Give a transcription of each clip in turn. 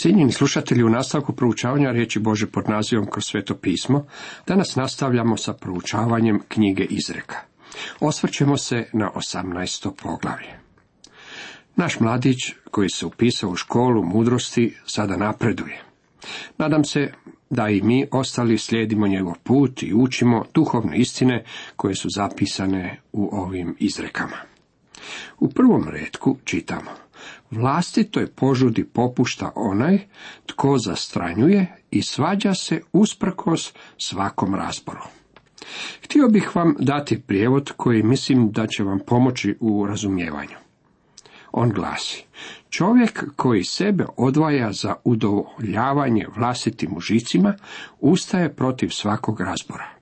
Cijenjeni slušatelji, u nastavku proučavanja riječi Bože pod nazivom kroz sveto pismo, danas nastavljamo sa proučavanjem knjige Izreka. Osvrćemo se na 18. poglavlje. Naš mladić, koji se upisao u školu mudrosti, sada napreduje. Nadam se da i mi ostali slijedimo njegov put i učimo duhovne istine koje su zapisane u ovim izrekama. U prvom redku čitamo Vlastitoj požudi popušta onaj tko zastranjuje i svađa se usprkos svakom razboru. Htio bih vam dati prijevod koji mislim da će vam pomoći u razumijevanju. On glasi, čovjek koji sebe odvaja za udovoljavanje vlastitim užicima, ustaje protiv svakog razbora.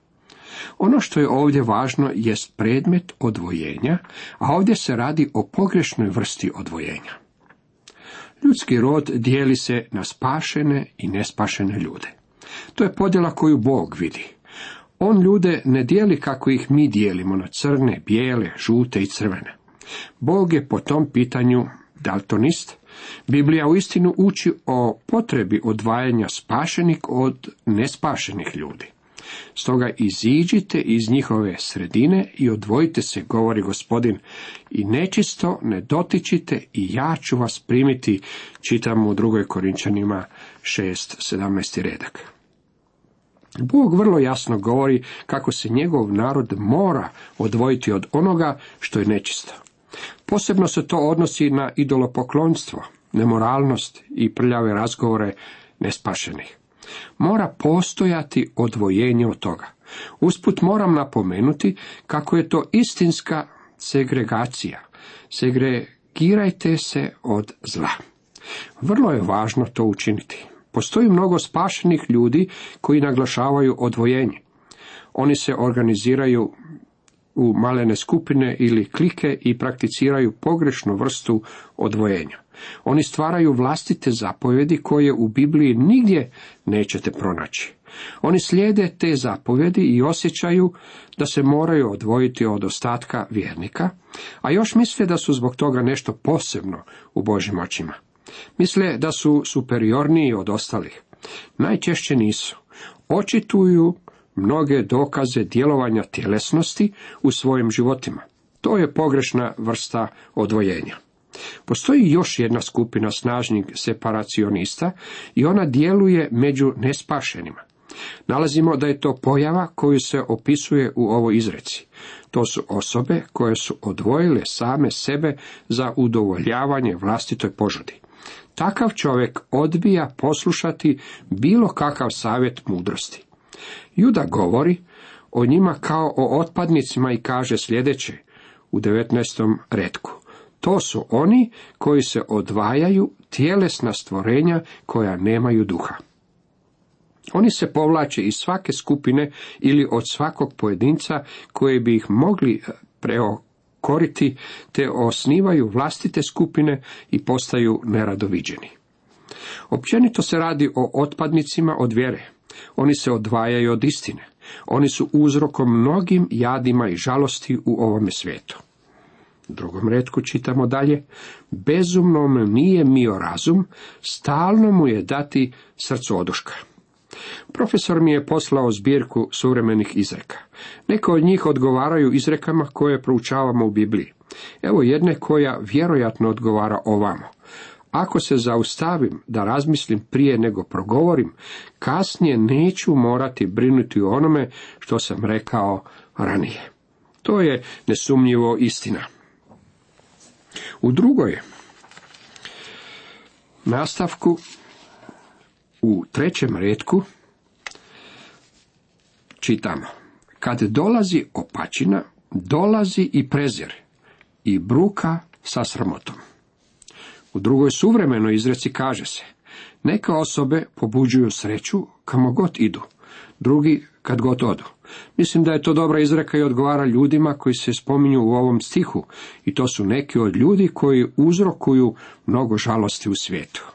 Ono što je ovdje važno jest predmet odvojenja, a ovdje se radi o pogrešnoj vrsti odvojenja. Ljudski rod dijeli se na spašene i nespašene ljude. To je podjela koju Bog vidi. On ljude ne dijeli kako ih mi dijelimo na crne, bijele, žute i crvene. Bog je po tom pitanju daltonist. Biblija u istinu uči o potrebi odvajanja spašenih od nespašenih ljudi. Stoga iziđite iz njihove sredine i odvojite se, govori gospodin, i nečisto ne dotičite i ja ću vas primiti, čitamo u drugoj Korinčanima 6.17. redak. Bog vrlo jasno govori kako se njegov narod mora odvojiti od onoga što je nečisto. Posebno se to odnosi na idolopoklonstvo, nemoralnost i prljave razgovore nespašenih. Mora postojati odvojenje od toga. Usput moram napomenuti kako je to istinska segregacija. Segregirajte se od zla. Vrlo je važno to učiniti. Postoji mnogo spašenih ljudi koji naglašavaju odvojenje. Oni se organiziraju u malene skupine ili klike i prakticiraju pogrešnu vrstu odvojenja. Oni stvaraju vlastite zapovjedi koje u Bibliji nigdje nećete pronaći. Oni slijede te zapovjedi i osjećaju da se moraju odvojiti od ostatka vjernika, a još misle da su zbog toga nešto posebno u Božim očima. Misle da su superiorniji od ostalih. Najčešće nisu. Očituju mnoge dokaze djelovanja tjelesnosti u svojim životima. To je pogrešna vrsta odvojenja. Postoji još jedna skupina snažnih separacionista i ona djeluje među nespašenima. Nalazimo da je to pojava koju se opisuje u ovoj izreci. To su osobe koje su odvojile same sebe za udovoljavanje vlastitoj požudi. Takav čovjek odbija poslušati bilo kakav savjet mudrosti. Juda govori o njima kao o otpadnicima i kaže sljedeće u 19. redku. To su oni koji se odvajaju tjelesna stvorenja koja nemaju duha. Oni se povlače iz svake skupine ili od svakog pojedinca koji bi ih mogli e, preokoriti, te osnivaju vlastite skupine i postaju neradoviđeni. Općenito se radi o otpadnicima od vjere. Oni se odvajaju od istine. Oni su uzrokom mnogim jadima i žalosti u ovome svijetu. U drugom redku čitamo dalje, bezumnom nije mio razum, stalno mu je dati srcu oduška. Profesor mi je poslao zbirku suvremenih izreka. Neke od njih odgovaraju izrekama koje proučavamo u Bibliji. Evo jedne koja vjerojatno odgovara ovamo. Ako se zaustavim da razmislim prije nego progovorim, kasnije neću morati brinuti o onome što sam rekao ranije. To je nesumnjivo istina. U drugoj nastavku, u trećem redku, čitamo. Kad dolazi opačina, dolazi i prezir i bruka sa sramotom. U drugoj suvremenoj izreci kaže se, neke osobe pobuđuju sreću kamo god idu, drugi kad god odu. Mislim da je to dobra izreka i odgovara ljudima koji se spominju u ovom stihu i to su neki od ljudi koji uzrokuju mnogo žalosti u svijetu.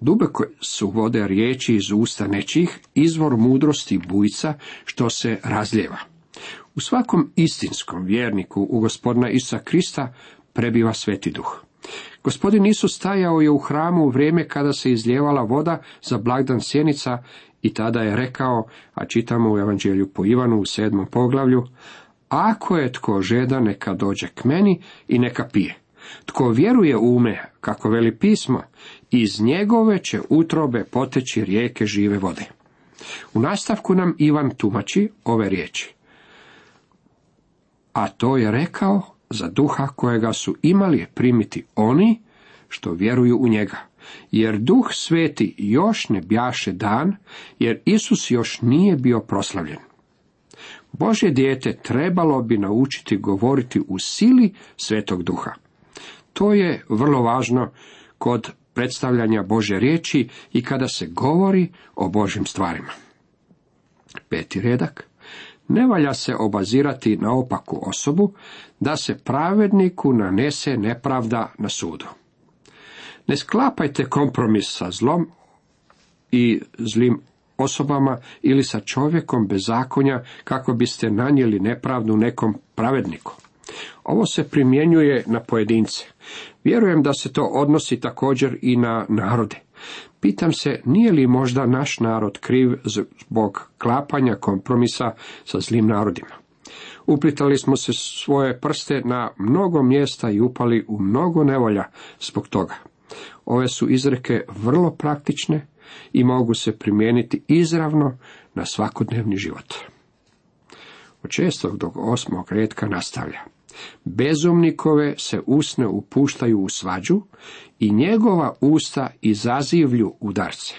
Dubeko su vode riječi iz usta nečih, izvor mudrosti bujca što se razljeva. U svakom istinskom vjerniku u gospodina Isa Krista prebiva sveti duh. Gospodin Isus stajao je u hramu u vrijeme kada se izljevala voda za blagdan sjenica i tada je rekao, a čitamo u Evanđelju po Ivanu u sedmom poglavlju, ako je tko žeda, neka dođe k meni i neka pije. Tko vjeruje u me, kako veli pismo, iz njegove će utrobe poteći rijeke žive vode. U nastavku nam Ivan tumači ove riječi. A to je rekao za duha kojega su imali primiti oni što vjeruju u njega. Jer duh sveti još ne bjaše dan, jer Isus još nije bio proslavljen. Božje dijete trebalo bi naučiti govoriti u sili svetog duha. To je vrlo važno kod predstavljanja Bože riječi i kada se govori o Božim stvarima. Peti redak. Ne valja se obazirati na opaku osobu, da se pravedniku nanese nepravda na sudu. Ne sklapajte kompromis sa zlom i zlim osobama ili sa čovjekom bez zakonja kako biste nanijeli nepravdu nekom pravedniku. Ovo se primjenjuje na pojedince. Vjerujem da se to odnosi također i na narode. Pitam se, nije li možda naš narod kriv zbog klapanja kompromisa sa zlim narodima? Uplitali smo se svoje prste na mnogo mjesta i upali u mnogo nevolja zbog toga. Ove su izreke vrlo praktične i mogu se primijeniti izravno na svakodnevni život. Od šestog do osmog redka nastavlja. Bezumnikove se usne upuštaju u svađu i njegova usta izazivlju udarce.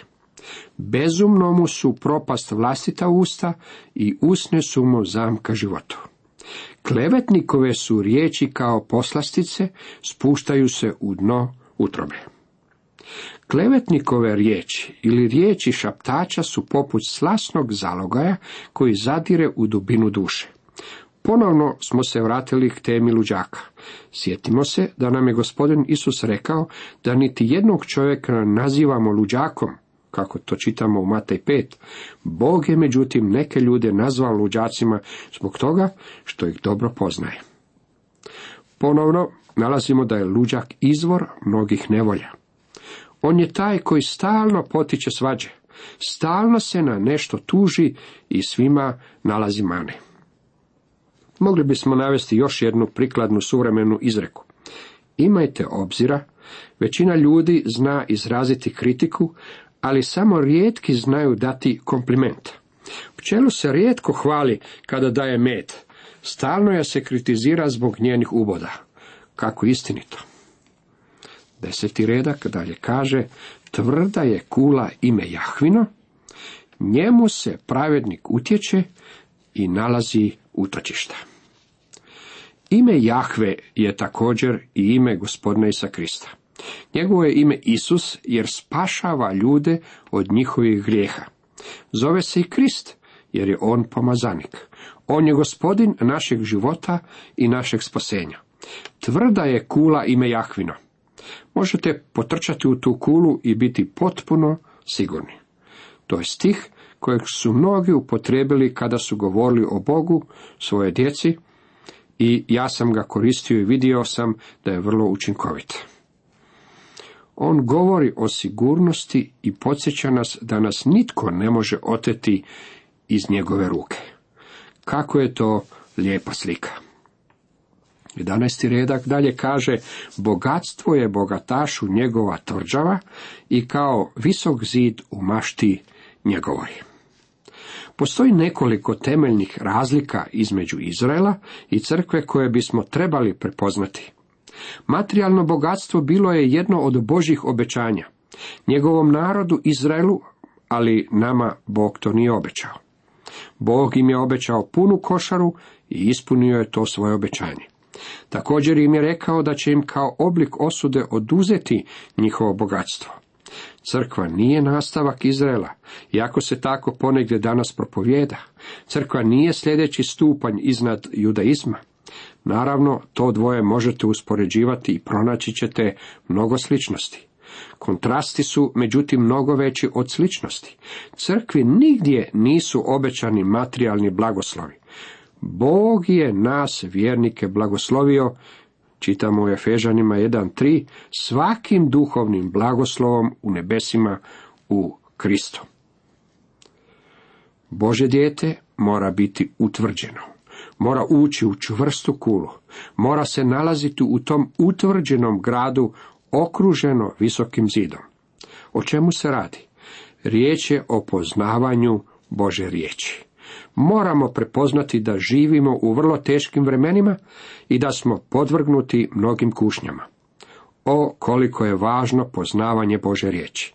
Bezumnomu su propast vlastita usta i usne su mu zamka životu. Klevetnikove su riječi kao poslastice, spuštaju se u dno utrobe. Klevetnikove riječi ili riječi šaptača su poput slasnog zalogaja koji zadire u dubinu duše. Ponovno smo se vratili k temi luđaka. Sjetimo se da nam je gospodin Isus rekao da niti jednog čovjeka nazivamo luđakom, kako to čitamo u Matej 5. Bog je međutim neke ljude nazvao luđacima zbog toga što ih dobro poznaje. Ponovno nalazimo da je luđak izvor mnogih nevolja. On je taj koji stalno potiče svađe, stalno se na nešto tuži i svima nalazi mane. Mogli bismo navesti još jednu prikladnu suvremenu izreku. Imajte obzira, većina ljudi zna izraziti kritiku, ali samo rijetki znaju dati kompliment. Pčelu se rijetko hvali kada daje med, stalno je se kritizira zbog njenih uboda. Kako istinito. Deseti redak dalje kaže, tvrda je kula ime Jahvino, njemu se pravednik utječe i nalazi utočišta. Ime Jahve je također i ime gospodina Isa Krista. Njegovo je ime Isus jer spašava ljude od njihovih grijeha. Zove se i Krist jer je on pomazanik. On je gospodin našeg života i našeg spasenja. Tvrda je kula ime Jahvino. Možete potrčati u tu kulu i biti potpuno sigurni. To je stih kojeg su mnogi upotrebili kada su govorili o Bogu svoje djeci i ja sam ga koristio i vidio sam da je vrlo učinkovit. On govori o sigurnosti i podsjeća nas da nas nitko ne može oteti iz njegove ruke. Kako je to lijepa slika. 11. redak dalje kaže, bogatstvo je bogatašu njegova tvrđava i kao visok zid u mašti njegovoj. Postoji nekoliko temeljnih razlika između Izraela i crkve koje bismo trebali prepoznati. Materijalno bogatstvo bilo je jedno od Božih obećanja. Njegovom narodu Izraelu, ali nama Bog to nije obećao. Bog im je obećao punu košaru i ispunio je to svoje obećanje. Također im je rekao da će im kao oblik osude oduzeti njihovo bogatstvo. Crkva nije nastavak Izraela, iako se tako ponegdje danas propovijeda. Crkva nije sljedeći stupanj iznad judaizma. Naravno, to dvoje možete uspoređivati i pronaći ćete mnogo sličnosti. Kontrasti su, međutim, mnogo veći od sličnosti. Crkvi nigdje nisu obećani materijalni blagoslovi. Bog je nas, vjernike, blagoslovio Čitamo u Efežanima 1.3. Svakim duhovnim blagoslovom u nebesima u Kristu. Bože dijete mora biti utvrđeno. Mora ući u čvrstu kulu. Mora se nalaziti u tom utvrđenom gradu okruženo visokim zidom. O čemu se radi? Riječ je o poznavanju Bože riječi. Moramo prepoznati da živimo u vrlo teškim vremenima i da smo podvrgnuti mnogim kušnjama. O, koliko je važno poznavanje Bože riječi.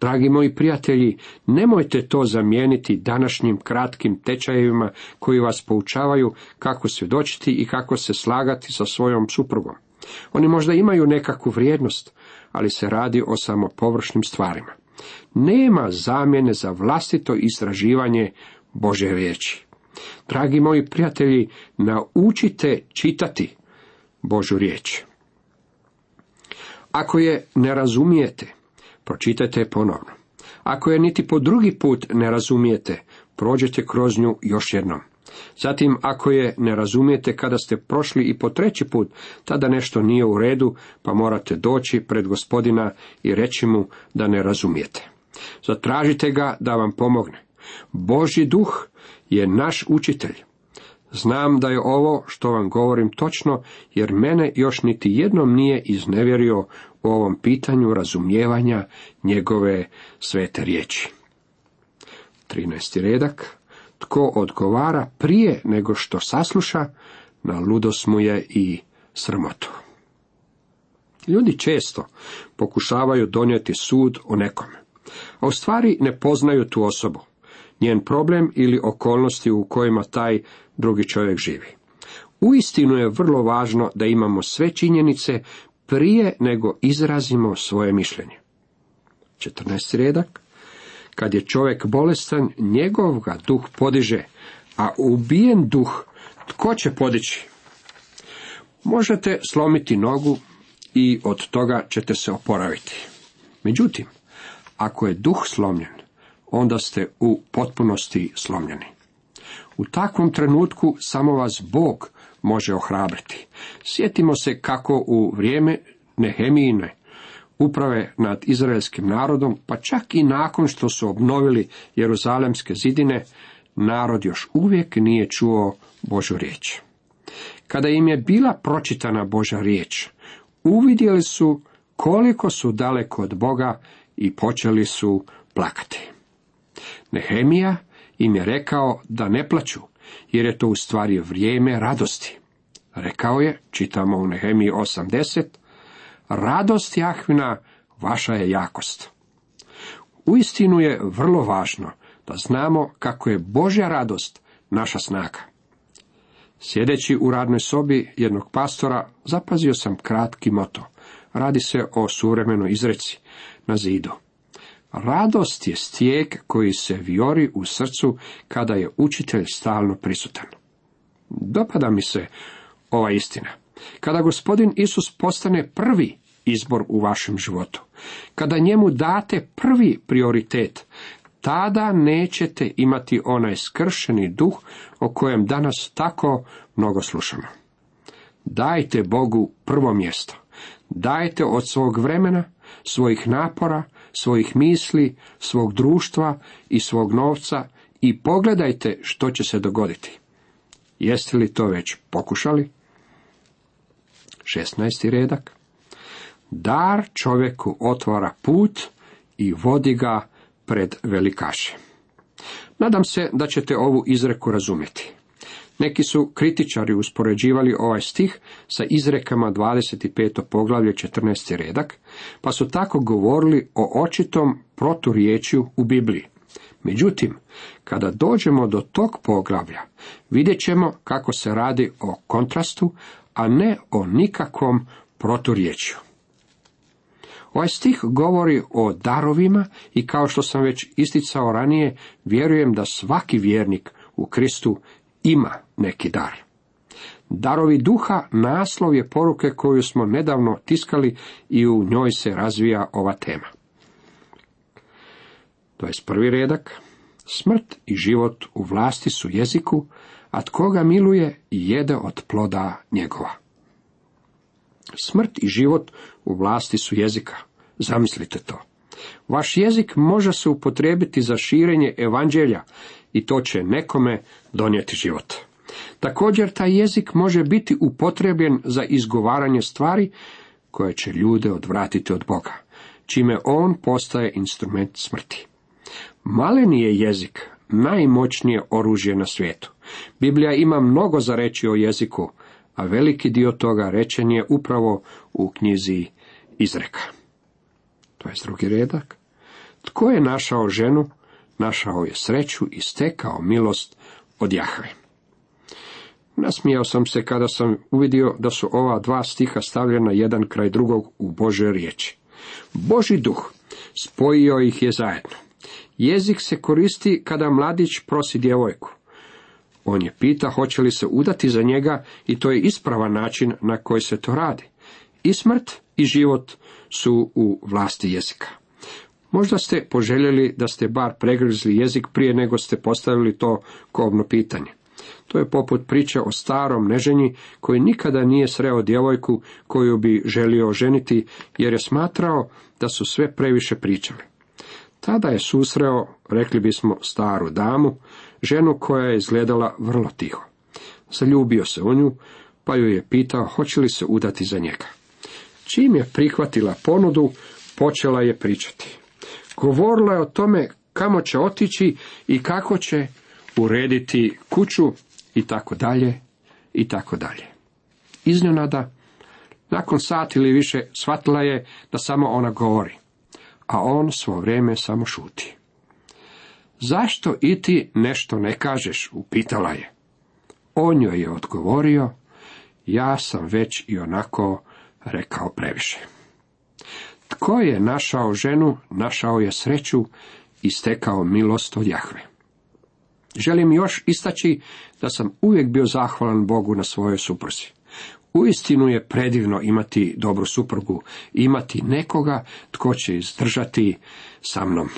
Dragi moji prijatelji, nemojte to zamijeniti današnjim kratkim tečajevima koji vas poučavaju kako svjedočiti i kako se slagati sa svojom suprugom. Oni možda imaju nekakvu vrijednost, ali se radi o samo površnim stvarima. Nema zamjene za vlastito istraživanje Bože riječi. Dragi moji prijatelji, naučite čitati Božu riječ. Ako je ne razumijete, pročitajte je ponovno. Ako je niti po drugi put ne razumijete, prođete kroz nju još jednom. Zatim, ako je ne razumijete kada ste prošli i po treći put, tada nešto nije u redu, pa morate doći pred gospodina i reći mu da ne razumijete. Zatražite ga da vam pomogne. Boži duh je naš učitelj. Znam da je ovo što vam govorim točno, jer mene još niti jednom nije iznevjerio u ovom pitanju razumijevanja njegove svete riječi. 13. redak. Tko odgovara prije nego što sasluša, na ludos mu je i srmotu. Ljudi često pokušavaju donijeti sud o nekome, a u stvari ne poznaju tu osobu, njen problem ili okolnosti u kojima taj drugi čovjek živi. Uistinu je vrlo važno da imamo sve činjenice prije nego izrazimo svoje mišljenje. 14. redak. Kad je čovjek bolestan, njegov ga duh podiže, a ubijen duh tko će podići? Možete slomiti nogu i od toga ćete se oporaviti. Međutim, ako je duh slomljen, onda ste u potpunosti slomljeni. U takvom trenutku samo vas Bog može ohrabriti. Sjetimo se kako u vrijeme Nehemijine uprave nad izraelskim narodom, pa čak i nakon što su obnovili Jeruzalemske zidine, narod još uvijek nije čuo Božu riječ. Kada im je bila pročitana Boža riječ, uvidjeli su koliko su daleko od Boga i počeli su plakati. Nehemija im je rekao da ne plaću, jer je to u stvari vrijeme radosti. Rekao je, čitamo u Nehemiji 80, radost Jahvina vaša je jakost. Uistinu je vrlo važno da znamo kako je Božja radost naša snaga. Sjedeći u radnoj sobi jednog pastora, zapazio sam kratki moto. Radi se o suvremenoj izreci na zidu. Radost je stijek koji se viori u srcu kada je učitelj stalno prisutan. Dopada mi se ova istina. Kada gospodin Isus postane prvi izbor u vašem životu, kada njemu date prvi prioritet, tada nećete imati onaj skršeni duh o kojem danas tako mnogo slušamo. Dajte Bogu prvo mjesto. Dajte od svog vremena, svojih napora, svojih misli, svog društva i svog novca i pogledajte što će se dogoditi. Jeste li to već pokušali? 16. redak. Dar čovjeku otvara put i vodi ga pred velikaše. Nadam se da ćete ovu izreku razumjeti. Neki su kritičari uspoređivali ovaj stih sa izrekama 25. poglavlje 14. redak, pa su tako govorili o očitom proturječju u Bibliji. Međutim, kada dođemo do tog poglavlja, vidjet ćemo kako se radi o kontrastu, a ne o nikakvom proturječju. Ovaj stih govori o darovima i kao što sam već isticao ranije, vjerujem da svaki vjernik u Kristu ima neki dar. Darovi duha naslov je poruke koju smo nedavno tiskali i u njoj se razvija ova tema. 21. redak. Smrt i život u vlasti su jeziku, a tko ga miluje jede od ploda njegova. Smrt i život u vlasti su jezika. Zamislite to. Vaš jezik može se upotrijebiti za širenje evanđelja i to će nekome donijeti život. Također taj jezik može biti upotrebljen za izgovaranje stvari koje će ljude odvratiti od Boga, čime on postaje instrument smrti. Maleni je jezik najmoćnije oružje na svijetu. Biblija ima mnogo za reći o jeziku, a veliki dio toga rečen je upravo u knjizi Izreka. To je drugi redak. Tko je našao ženu, našao je sreću i stekao milost od Jahve. Nasmijao sam se kada sam uvidio da su ova dva stiha stavljena jedan kraj drugog u Bože riječi. Boži duh spojio ih je zajedno. Jezik se koristi kada mladić prosi djevojku. On je pita hoće li se udati za njega i to je ispravan način na koji se to radi. I smrt i život su u vlasti jezika. Možda ste poželjeli da ste bar pregrizli jezik prije nego ste postavili to kovno pitanje. To je poput priče o starom neženji koji nikada nije sreo djevojku koju bi želio ženiti jer je smatrao da su sve previše pričali. Tada je susreo, rekli bismo, staru damu, ženu koja je izgledala vrlo tiho. Zaljubio se u nju, pa ju je pitao hoće li se udati za njega. Čim je prihvatila ponudu, počela je pričati. Govorila je o tome kamo će otići i kako će urediti kuću i tako dalje i tako dalje. Iznenada, nakon sat ili više, shvatila je da samo ona govori, a on svo vrijeme samo šuti. Zašto i ti nešto ne kažeš, upitala je. On joj je odgovorio, ja sam već i onako rekao previše. Tko je našao ženu, našao je sreću i stekao milost od Jahve. Želim još istaći da sam uvijek bio zahvalan Bogu na svojoj supruzi. Uistinu je predivno imati dobru suprugu, imati nekoga tko će izdržati sa mnom.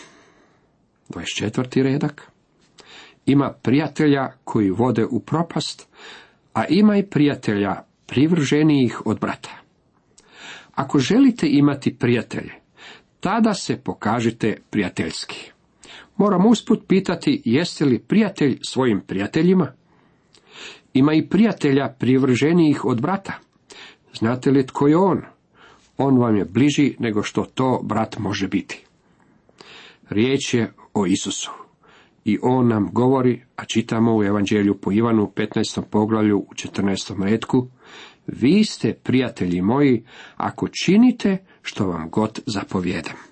24. redak. Ima prijatelja koji vode u propast, a ima i prijatelja privrženijih od brata. Ako želite imati prijatelje, tada se pokažite prijateljski. Moram usput pitati jeste li prijatelj svojim prijateljima? Ima i prijatelja privrženijih od brata. Znate li tko je on? On vam je bliži nego što to brat može biti. Riječ je o Isusu. I on nam govori, a čitamo u Evanđelju po Ivanu u 15. poglavlju u 14. redku, vi ste prijatelji moji ako činite što vam god zapovjedam.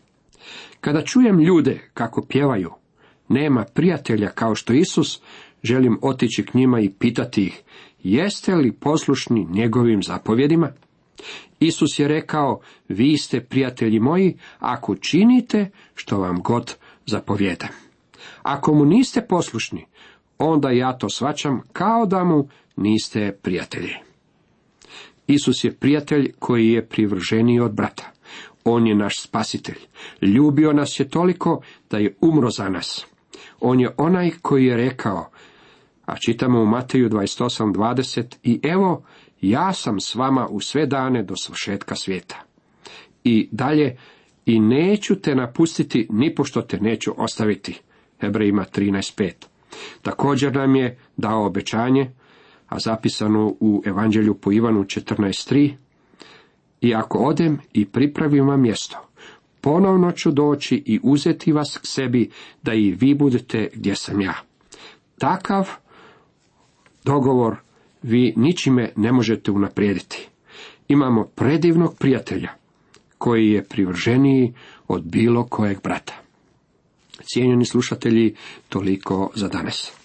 Kada čujem ljude kako pjevaju, nema prijatelja kao što Isus, želim otići k njima i pitati ih, jeste li poslušni njegovim zapovjedima? Isus je rekao, vi ste prijatelji moji, ako činite što vam god zapovjedam. Ako mu niste poslušni, onda ja to svačam kao da mu niste prijatelji. Isus je prijatelj koji je privrženiji od brata. On je naš spasitelj. Ljubio nas je toliko da je umro za nas. On je onaj koji je rekao, a čitamo u Mateju 28.20, i evo, ja sam s vama u sve dane do svršetka svijeta. I dalje, i neću te napustiti, ni pošto te neću ostaviti. Hebrejima 13.5. Također nam je dao obećanje, a zapisano u Evanđelju po Ivanu 14.3, i ako odem i pripravim vam mjesto, ponovno ću doći i uzeti vas k sebi, da i vi budete gdje sam ja. Takav dogovor vi ničime ne možete unaprijediti. Imamo predivnog prijatelja, koji je privrženiji od bilo kojeg brata. Cijenjeni slušatelji, toliko za danas.